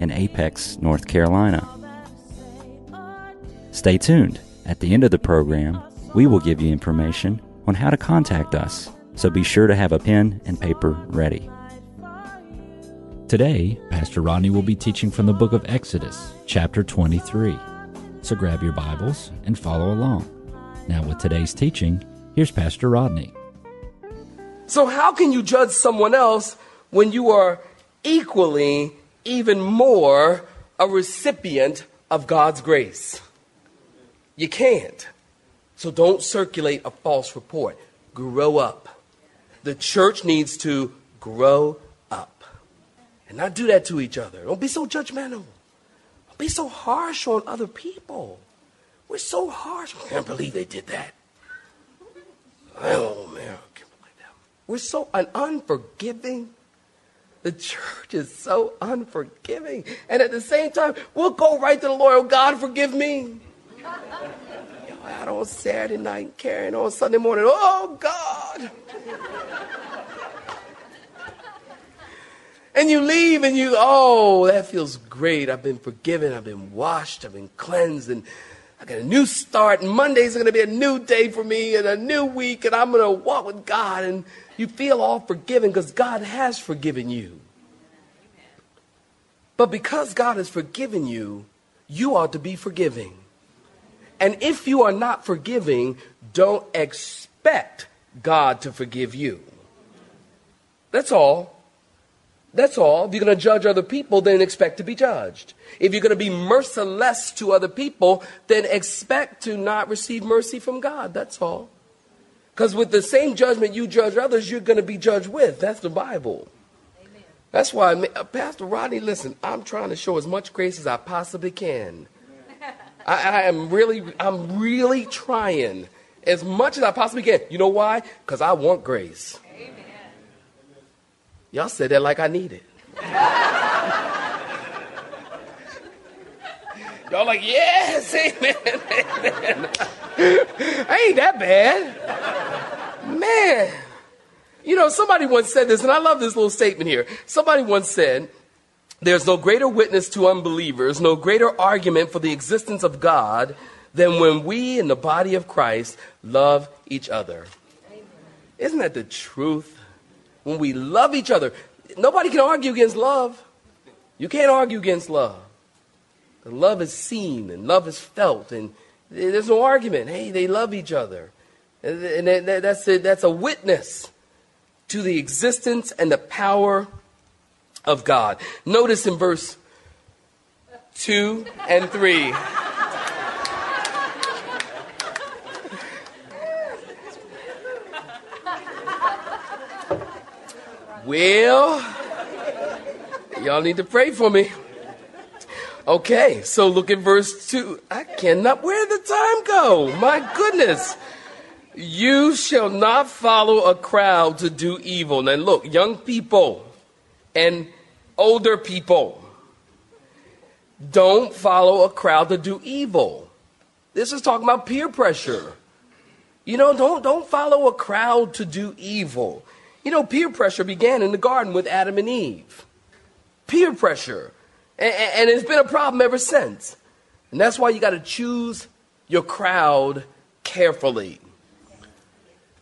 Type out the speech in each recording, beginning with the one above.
in Apex, North Carolina. Stay tuned. At the end of the program, we will give you information on how to contact us, so be sure to have a pen and paper ready. Today, Pastor Rodney will be teaching from the book of Exodus, chapter 23. So grab your Bibles and follow along. Now, with today's teaching, here's Pastor Rodney. So, how can you judge someone else when you are equally even more a recipient of God's grace. You can't. So don't circulate a false report. Grow up. The church needs to grow up and not do that to each other. Don't be so judgmental. Don't be so harsh on other people. We're so harsh. I can't believe they did that. Oh, man. We're so un- unforgiving. The church is so unforgiving. And at the same time, we'll go right to the Lord. Oh, God, forgive me. Yo, out on Saturday night, carrying on Sunday morning. Oh, God. and you leave and you, oh, that feels great. I've been forgiven. I've been washed. I've been cleansed. And I got a new start. And Monday's going to be a new day for me and a new week. And I'm going to walk with God. And you feel all forgiven because God has forgiven you. But because God has forgiven you, you ought to be forgiving. And if you are not forgiving, don't expect God to forgive you. That's all. That's all. If you're going to judge other people, then expect to be judged. If you're going to be merciless to other people, then expect to not receive mercy from God. That's all. Because with the same judgment you judge others, you're going to be judged with. That's the Bible. Amen. That's why, uh, Pastor Rodney, listen, I'm trying to show as much grace as I possibly can. I, I am really, I'm really trying as much as I possibly can. You know why? Because I want grace. Y'all said that like I need it. Y'all like, yes, amen, amen. ain't that bad. Man. You know, somebody once said this, and I love this little statement here. Somebody once said, There's no greater witness to unbelievers, no greater argument for the existence of God than when we in the body of Christ love each other. Isn't that the truth? When we love each other, nobody can argue against love. You can't argue against love. The love is seen and love is felt, and there's no argument. Hey, they love each other. And that's a, that's a witness to the existence and the power of God. Notice in verse 2 and 3. Well, y'all need to pray for me. Okay, so look at verse 2. I cannot, where did the time go? My goodness. You shall not follow a crowd to do evil. Now, look, young people and older people, don't follow a crowd to do evil. This is talking about peer pressure. You know, don't, don't follow a crowd to do evil. You know, peer pressure began in the garden with Adam and Eve. Peer pressure. And, it's been a problem ever since. And that's why you got to choose your crowd carefully.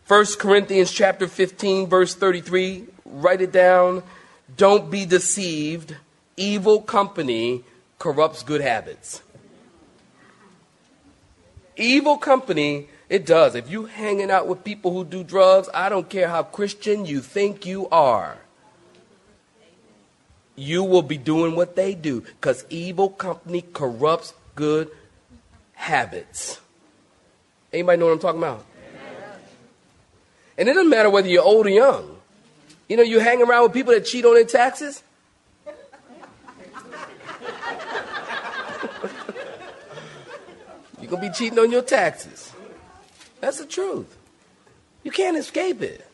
1 Corinthians chapter 15 verse 33, write it down. Don't be deceived. Evil company corrupts good habits. Evil company, it does. If you hanging out with people who do drugs, I don't care how Christian you think you are. You will be doing what they do because evil company corrupts good habits. Anybody know what I'm talking about? And it doesn't matter whether you're old or young. You know, you hang around with people that cheat on their taxes. you're going to be cheating on your taxes. That's the truth. You can't escape it.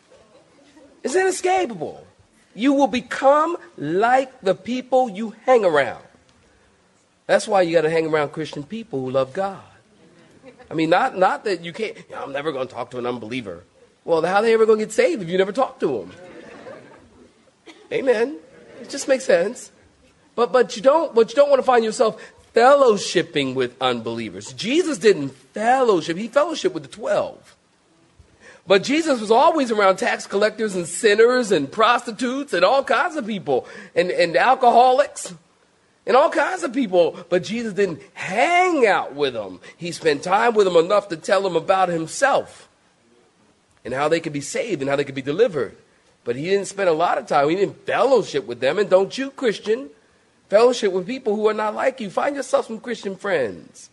It's inescapable. You will become like the people you hang around. That's why you got to hang around Christian people who love God. I mean, not, not that you can't, you know, I'm never going to talk to an unbeliever. Well, how are they ever going to get saved if you never talk to them? Amen. It just makes sense. But, but, you don't, but you don't want to find yourself fellowshipping with unbelievers. Jesus didn't fellowship, he fellowshiped with the 12. But Jesus was always around tax collectors and sinners and prostitutes and all kinds of people and, and alcoholics and all kinds of people. But Jesus didn't hang out with them. He spent time with them enough to tell them about himself and how they could be saved and how they could be delivered. But he didn't spend a lot of time. He didn't fellowship with them. And don't you, Christian, fellowship with people who are not like you. Find yourself some Christian friends.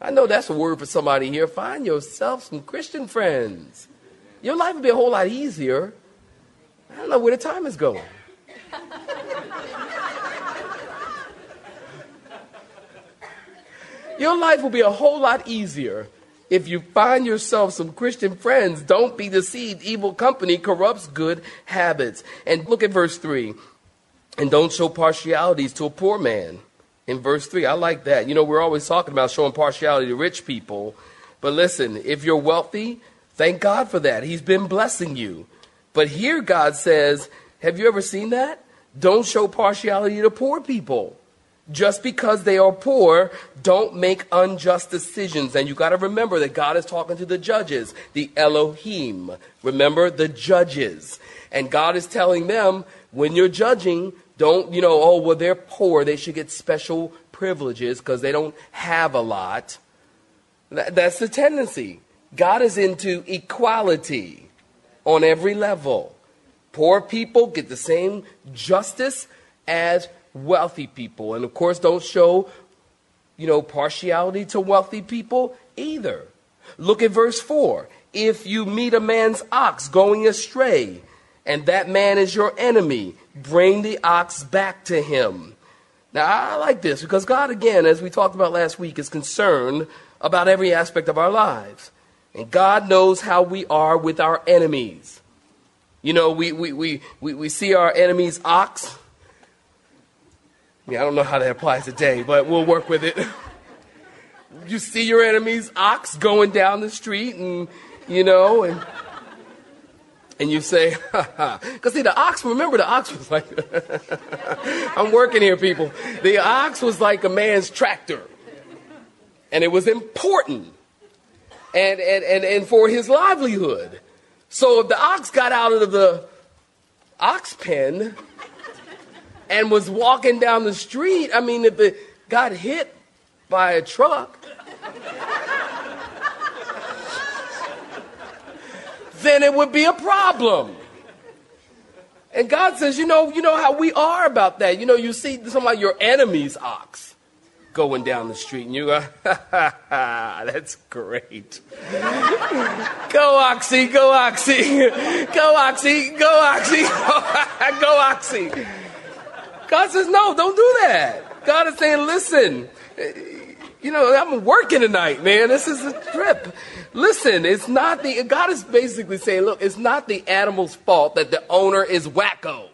I know that's a word for somebody here. Find yourself some Christian friends. Your life will be a whole lot easier. I don't know where the time is going. Your life will be a whole lot easier if you find yourself some Christian friends. Don't be deceived. Evil company corrupts good habits. And look at verse 3. And don't show partialities to a poor man. In verse 3, I like that. You know, we're always talking about showing partiality to rich people. But listen, if you're wealthy, thank God for that. He's been blessing you. But here God says, Have you ever seen that? Don't show partiality to poor people. Just because they are poor, don't make unjust decisions. And you got to remember that God is talking to the judges, the Elohim. Remember the judges. And God is telling them, when you're judging, don't, you know, oh, well, they're poor. They should get special privileges because they don't have a lot. That, that's the tendency. God is into equality on every level. Poor people get the same justice as wealthy people. And of course, don't show, you know, partiality to wealthy people either. Look at verse 4. If you meet a man's ox going astray, and that man is your enemy, bring the ox back to him. Now, I like this because God, again, as we talked about last week, is concerned about every aspect of our lives. And God knows how we are with our enemies. You know, we, we, we, we, we see our enemy's ox, I mean, I don't know how that applies today, but we'll work with it. you see your enemy's ox going down the street, and you know, and and you say, because see, the ox. Remember, the ox was like, I'm working here, people. The ox was like a man's tractor, and it was important, and and and, and for his livelihood. So if the ox got out of the ox pen and was walking down the street, I mean, if it got hit by a truck, then it would be a problem. And God says, you know, you know how we are about that. You know, you see somebody, your enemy's ox going down the street, and you go, that's great. go Oxy, go Oxy, go Oxy, go Oxy, go Oxy. God says, no, don't do that. God is saying, listen, you know, I'm working tonight, man. This is a trip. Listen, it's not the, God is basically saying, look, it's not the animal's fault that the owner is wacko.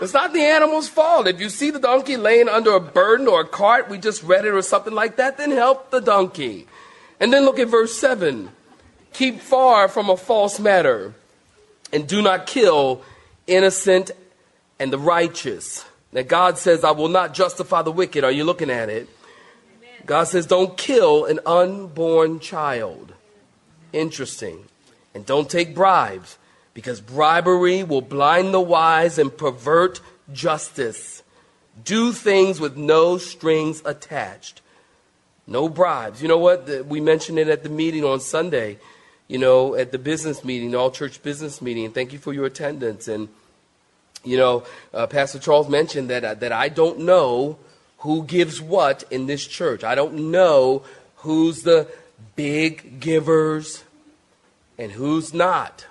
It's not the animal's fault. If you see the donkey laying under a burden or a cart, we just read it or something like that, then help the donkey. And then look at verse 7. Keep far from a false matter and do not kill innocent and the righteous. That God says, I will not justify the wicked. Are you looking at it? God says, don't kill an unborn child. Interesting. And don't take bribes because bribery will blind the wise and pervert justice. Do things with no strings attached. No bribes. You know what? We mentioned it at the meeting on Sunday, you know, at the business meeting, the all church business meeting. Thank you for your attendance. And you know, uh, Pastor Charles mentioned that, uh, that I don't know who gives what in this church. I don't know who's the big givers and who's not.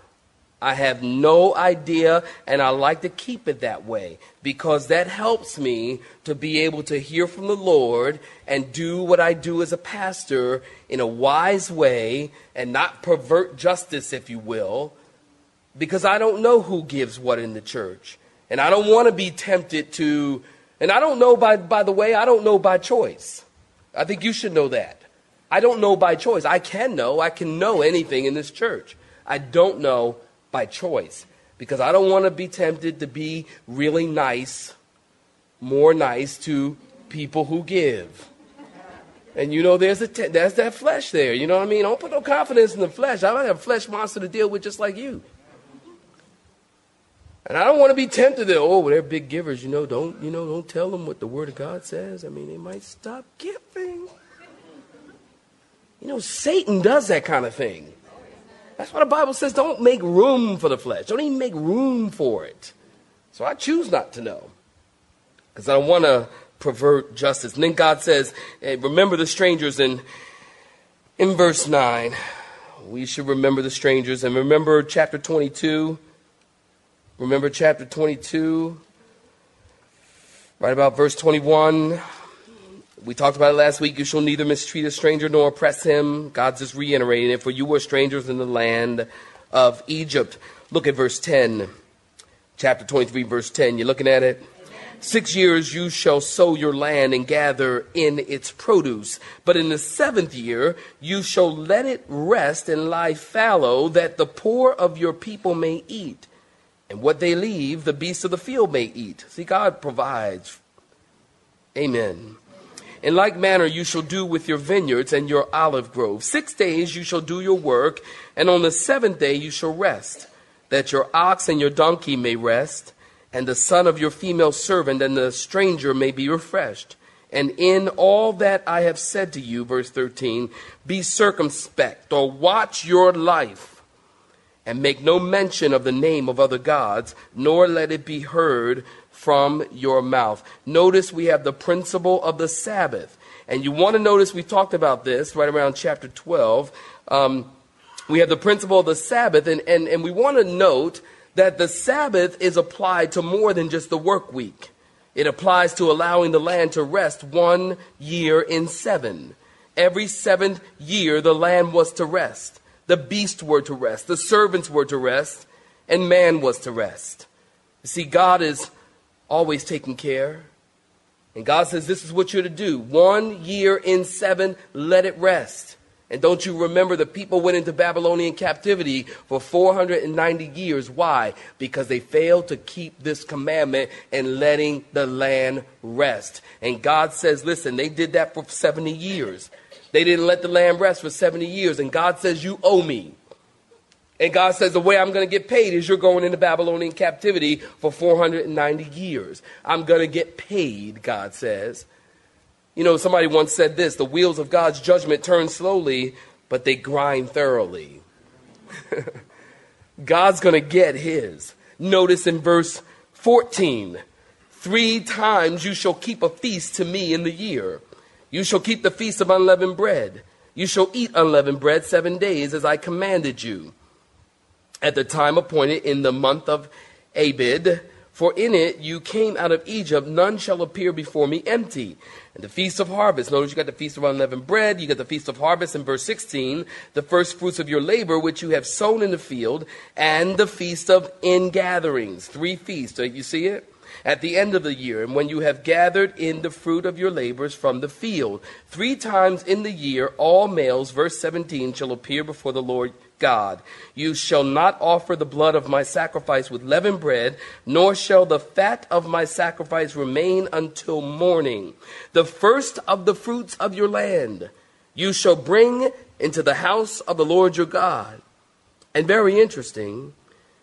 I have no idea, and I like to keep it that way because that helps me to be able to hear from the Lord and do what I do as a pastor in a wise way and not pervert justice, if you will, because I don't know who gives what in the church. And I don't want to be tempted to, and I don't know by, by the way, I don't know by choice. I think you should know that. I don't know by choice. I can know. I can know anything in this church. I don't know by choice because I don't want to be tempted to be really nice, more nice to people who give. And you know, there's a te- that's that flesh there. You know what I mean? Don't put no confidence in the flesh. I have a flesh monster to deal with just like you. And I don't want to be tempted that oh, they're big givers. You know, don't you know? Don't tell them what the Word of God says. I mean, they might stop giving. You know, Satan does that kind of thing. That's why the Bible says don't make room for the flesh. Don't even make room for it. So I choose not to know. Because I don't want to pervert justice. And then God says, hey, remember the strangers in, in verse 9. We should remember the strangers. And remember chapter 22. Remember chapter 22. Right about verse 21. We talked about it last week. You shall neither mistreat a stranger nor oppress him. God's just reiterating it. For you were strangers in the land of Egypt. Look at verse 10. Chapter 23, verse 10. You're looking at it? Six years you shall sow your land and gather in its produce. But in the seventh year you shall let it rest and lie fallow, that the poor of your people may eat. And what they leave, the beasts of the field may eat. See, God provides. Amen. In like manner you shall do with your vineyards and your olive groves. Six days you shall do your work, and on the seventh day you shall rest, that your ox and your donkey may rest, and the son of your female servant and the stranger may be refreshed. And in all that I have said to you, verse 13, be circumspect or watch your life, and make no mention of the name of other gods, nor let it be heard from your mouth. Notice we have the principle of the Sabbath. And you want to notice we talked about this right around chapter 12. Um, we have the principle of the Sabbath, and, and, and we want to note that the Sabbath is applied to more than just the work week. It applies to allowing the land to rest one year in seven. Every seventh year, the land was to rest. The beasts were to rest. The servants were to rest. And man was to rest. You see, God is always taking care. And God says, This is what you're to do. One year in seven, let it rest. And don't you remember the people went into Babylonian captivity for 490 years? Why? Because they failed to keep this commandment and letting the land rest. And God says, listen, they did that for 70 years. They didn't let the land rest for 70 years. And God says, you owe me. And God says, the way I'm going to get paid is you're going into Babylonian captivity for 490 years. I'm going to get paid, God says. You know, somebody once said this the wheels of God's judgment turn slowly, but they grind thoroughly. God's going to get his. Notice in verse 14 three times you shall keep a feast to me in the year. You shall keep the feast of unleavened bread. You shall eat unleavened bread seven days as I commanded you at the time appointed in the month of Abib. For in it you came out of Egypt, none shall appear before me empty. And the feast of harvest, notice you got the feast of unleavened bread, you got the feast of harvest in verse 16, the first fruits of your labor which you have sown in the field, and the feast of ingatherings. Three feasts, do you see it? At the end of the year, and when you have gathered in the fruit of your labors from the field, three times in the year all males, verse 17, shall appear before the Lord God. You shall not offer the blood of my sacrifice with leavened bread, nor shall the fat of my sacrifice remain until morning. The first of the fruits of your land you shall bring into the house of the Lord your God. And very interesting,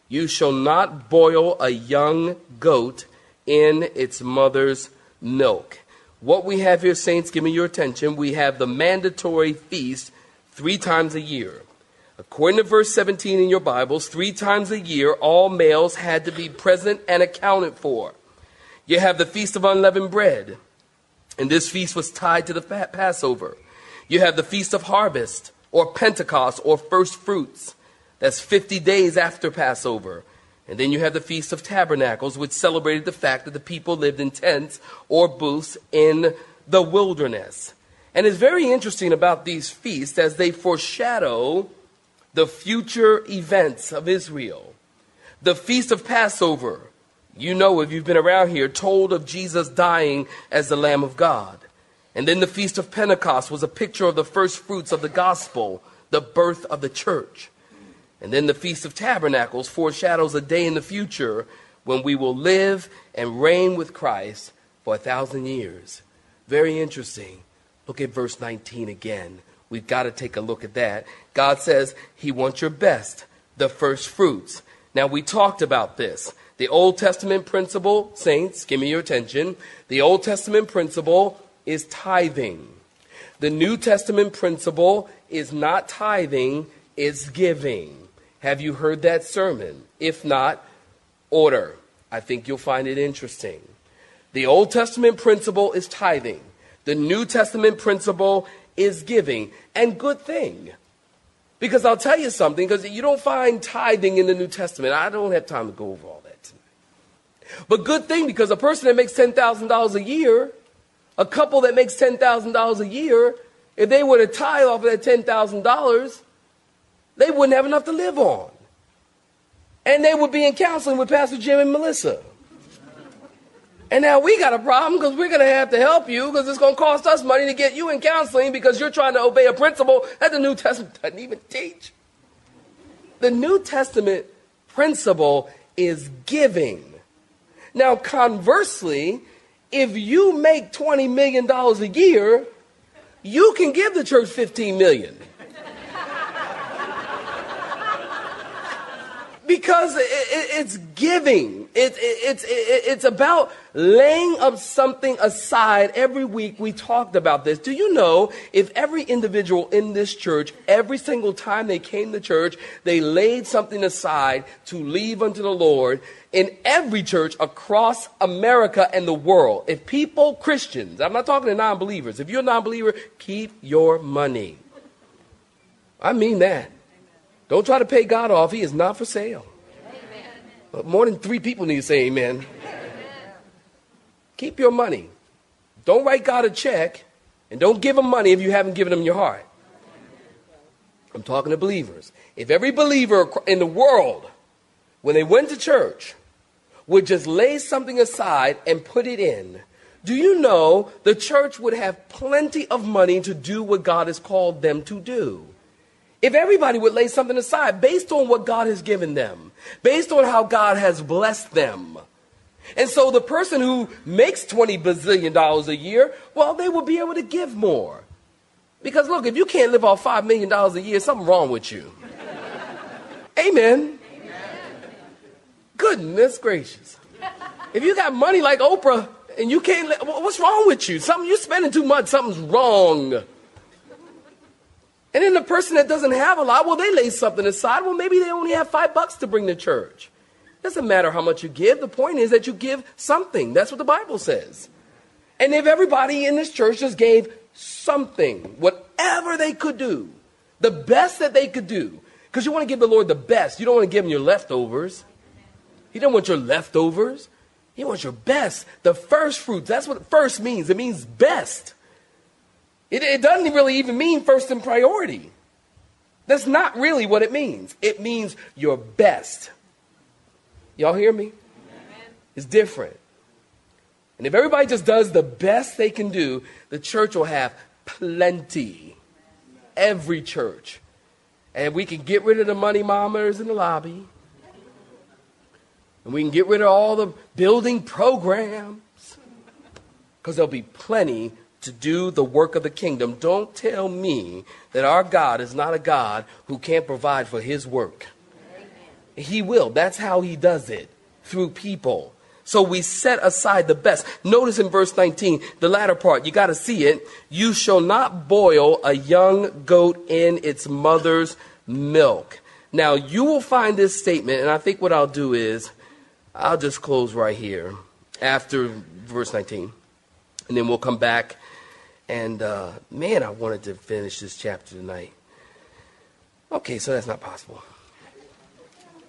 you shall not boil a young goat in its mother's milk. What we have here, saints, give me your attention. We have the mandatory feast three times a year. According to verse 17 in your Bibles, three times a year, all males had to be present and accounted for. You have the Feast of Unleavened Bread, and this feast was tied to the Passover. You have the Feast of Harvest, or Pentecost, or First Fruits. That's 50 days after Passover. And then you have the Feast of Tabernacles, which celebrated the fact that the people lived in tents or booths in the wilderness. And it's very interesting about these feasts as they foreshadow the future events of Israel. The Feast of Passover, you know, if you've been around here, told of Jesus dying as the Lamb of God. And then the Feast of Pentecost was a picture of the first fruits of the gospel, the birth of the church. And then the Feast of Tabernacles foreshadows a day in the future when we will live and reign with Christ for a thousand years. Very interesting. Look at verse 19 again. We've got to take a look at that. God says He wants your best, the first fruits. Now, we talked about this. The Old Testament principle, saints, give me your attention. The Old Testament principle is tithing. The New Testament principle is not tithing, it's giving. Have you heard that sermon? If not, order. I think you'll find it interesting. The Old Testament principle is tithing. The New Testament principle is giving. And good thing. Because I'll tell you something, because you don't find tithing in the New Testament. I don't have time to go over all that tonight. But good thing, because a person that makes $10,000 a year, a couple that makes $10,000 a year, if they were to tithe off of that $10,000, they wouldn't have enough to live on. And they would be in counseling with Pastor Jim and Melissa. And now we got a problem because we're going to have to help you because it's going to cost us money to get you in counseling because you're trying to obey a principle that the New Testament doesn't even teach. The New Testament principle is giving. Now, conversely, if you make $20 million a year, you can give the church $15 million. Because it's giving. it's, it's about laying up something aside. Every week we talked about this. Do you know if every individual in this church, every single time they came to church, they laid something aside to leave unto the Lord in every church across America and the world? If people, Christians, I'm not talking to non believers, if you're a non believer, keep your money. I mean that. Don't try to pay God off. He is not for sale. Amen. More than three people need to say amen. amen. Keep your money. Don't write God a check and don't give him money if you haven't given him your heart. I'm talking to believers. If every believer in the world, when they went to church, would just lay something aside and put it in, do you know the church would have plenty of money to do what God has called them to do? If everybody would lay something aside based on what God has given them, based on how God has blessed them. And so the person who makes $20 bazillion a year, well, they will be able to give more. Because look, if you can't live off $5 million a year, something wrong with you. Amen. Amen. Goodness gracious. If you got money like Oprah and you can't, what's wrong with you? Something you're spending too much, something's wrong. And then the person that doesn't have a lot, well, they lay something aside. Well, maybe they only have five bucks to bring to church. Doesn't matter how much you give. The point is that you give something. That's what the Bible says. And if everybody in this church just gave something, whatever they could do, the best that they could do, because you want to give the Lord the best. You don't want to give him your leftovers. He don't want your leftovers. He wants your best, the first fruits. That's what first means. It means best. It, it doesn't really even mean first in priority. That's not really what it means. It means your best. Y'all hear me? Amen. It's different. And if everybody just does the best they can do, the church will have plenty. Every church. And we can get rid of the money mamas in the lobby. And we can get rid of all the building programs. Because there'll be plenty to do the work of the kingdom. Don't tell me that our God is not a God who can't provide for his work. Amen. He will. That's how he does it through people. So we set aside the best. Notice in verse 19, the latter part, you got to see it. You shall not boil a young goat in its mother's milk. Now, you will find this statement, and I think what I'll do is I'll just close right here after verse 19, and then we'll come back and uh, man, I wanted to finish this chapter tonight. Okay, so that's not possible.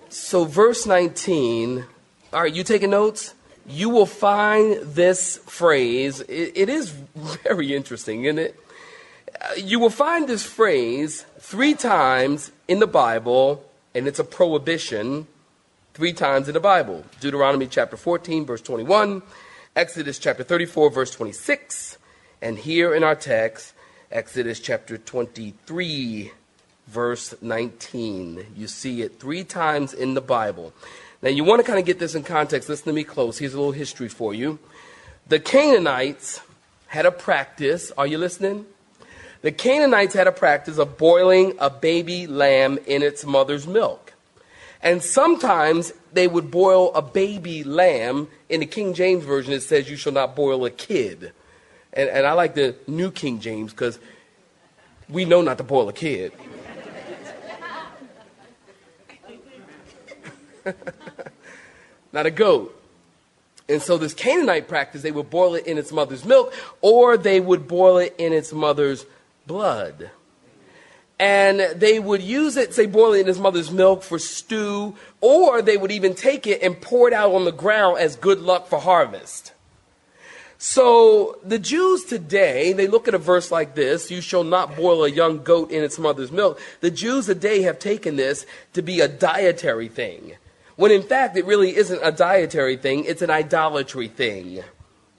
So, verse 19, all right, you taking notes? You will find this phrase. it, it is very interesting, isn't it? Uh, you will find this phrase three times in the Bible, and it's a prohibition three times in the Bible Deuteronomy chapter 14, verse 21, Exodus chapter 34, verse 26, and here in our text, Exodus chapter 23, verse 19. You see it three times in the Bible. Now, you want to kind of get this in context. Listen to me close. Here's a little history for you. The Canaanites had a practice. Are you listening? The Canaanites had a practice of boiling a baby lamb in its mother's milk. And sometimes they would boil a baby lamb. In the King James Version, it says, You shall not boil a kid. And, and I like the New King James because we know not to boil a kid. not a goat. And so, this Canaanite practice, they would boil it in its mother's milk, or they would boil it in its mother's blood. And they would use it, say, boil it in its mother's milk for stew, or they would even take it and pour it out on the ground as good luck for harvest. So the Jews today, they look at a verse like this, you shall not boil a young goat in its mother's milk. The Jews today have taken this to be a dietary thing when in fact it really isn't a dietary thing, it's an idolatry thing.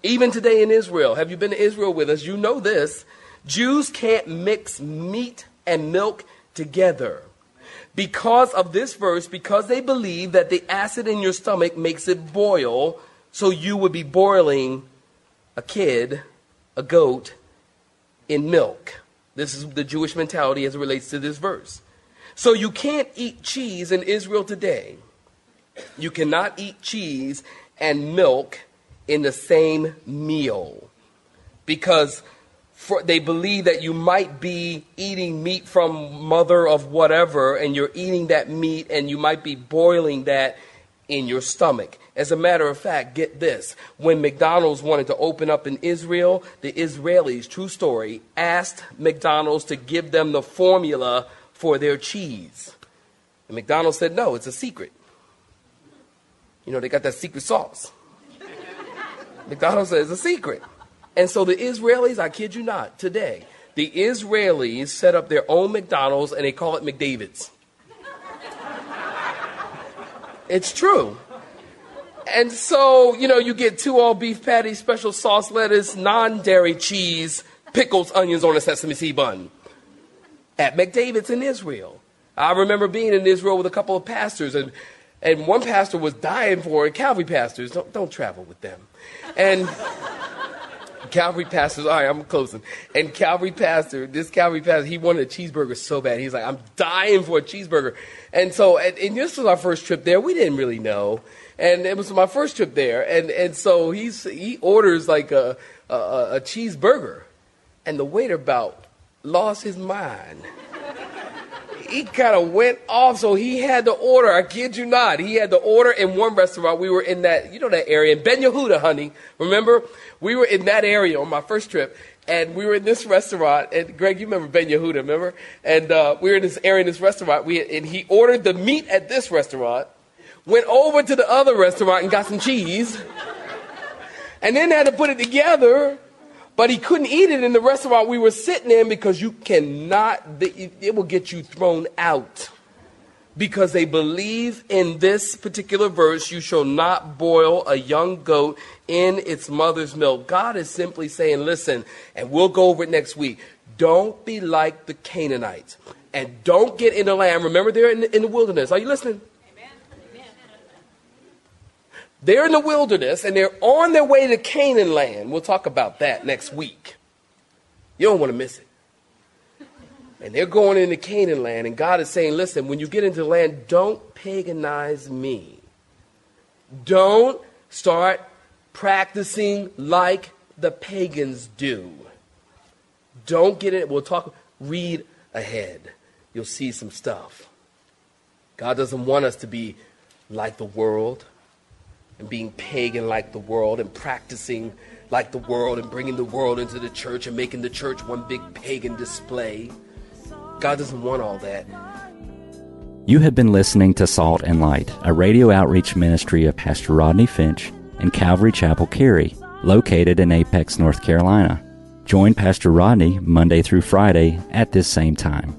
Even today in Israel, have you been to Israel with us? You know this. Jews can't mix meat and milk together. Because of this verse, because they believe that the acid in your stomach makes it boil, so you would be boiling a kid, a goat, in milk. This is the Jewish mentality as it relates to this verse. So you can't eat cheese in Israel today. You cannot eat cheese and milk in the same meal because for, they believe that you might be eating meat from mother of whatever and you're eating that meat and you might be boiling that in your stomach. As a matter of fact, get this. When McDonald's wanted to open up in Israel, the Israelis, true story, asked McDonald's to give them the formula for their cheese. And McDonald's said, no, it's a secret. You know, they got that secret sauce. McDonald's says it's a secret. And so the Israelis, I kid you not, today, the Israelis set up their own McDonald's and they call it McDavid's. It's true. And so, you know, you get two all beef patties, special sauce, lettuce, non dairy cheese, pickles, onions on a sesame seed bun at McDavid's in Israel. I remember being in Israel with a couple of pastors, and and one pastor was dying for it. Calvary pastors, don't, don't travel with them. And Calvary pastors, all right, I'm closing. And Calvary pastor, this Calvary pastor, he wanted a cheeseburger so bad. He's like, I'm dying for a cheeseburger. And so, and, and this was our first trip there. We didn't really know. And it was my first trip there. And, and so he's, he orders like a, a, a cheeseburger. And the waiter about lost his mind he kind of went off, so he had to order. I kid you not, he had to order in one restaurant. We were in that, you know, that area in Ben Yehuda, honey. Remember, we were in that area on my first trip, and we were in this restaurant. And Greg, you remember Ben Yehuda, remember? And uh, we were in this area in this restaurant. We and he ordered the meat at this restaurant, went over to the other restaurant and got some cheese, and then had to put it together but he couldn't eat it in the restaurant we were sitting in because you cannot, it will get you thrown out. Because they believe in this particular verse, you shall not boil a young goat in its mother's milk. God is simply saying, listen, and we'll go over it next week. Don't be like the Canaanites. And don't get in the land. Remember, they're in the, in the wilderness. Are you listening? They're in the wilderness and they're on their way to Canaan land. We'll talk about that next week. You don't want to miss it. And they're going into Canaan land, and God is saying, listen, when you get into the land, don't paganize me. Don't start practicing like the pagans do. Don't get it. We'll talk, read ahead. You'll see some stuff. God doesn't want us to be like the world and being pagan like the world and practicing like the world and bringing the world into the church and making the church one big pagan display. God doesn't want all that. You have been listening to Salt and Light, a radio outreach ministry of Pastor Rodney Finch and Calvary Chapel Cary, located in Apex, North Carolina. Join Pastor Rodney Monday through Friday at this same time.